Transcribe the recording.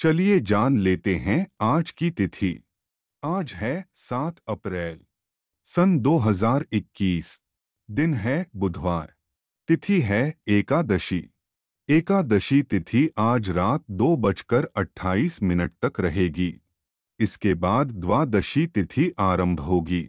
चलिए जान लेते हैं आज की तिथि। आज है सात अप्रैल, सन 2021 दिन है बुधवार, तिथि है एकादशी। एकादशी तिथि आज रात दो बजकर अट्ठाईस मिनट तक रहेगी। इसके बाद द्वादशी तिथि आरंभ होगी।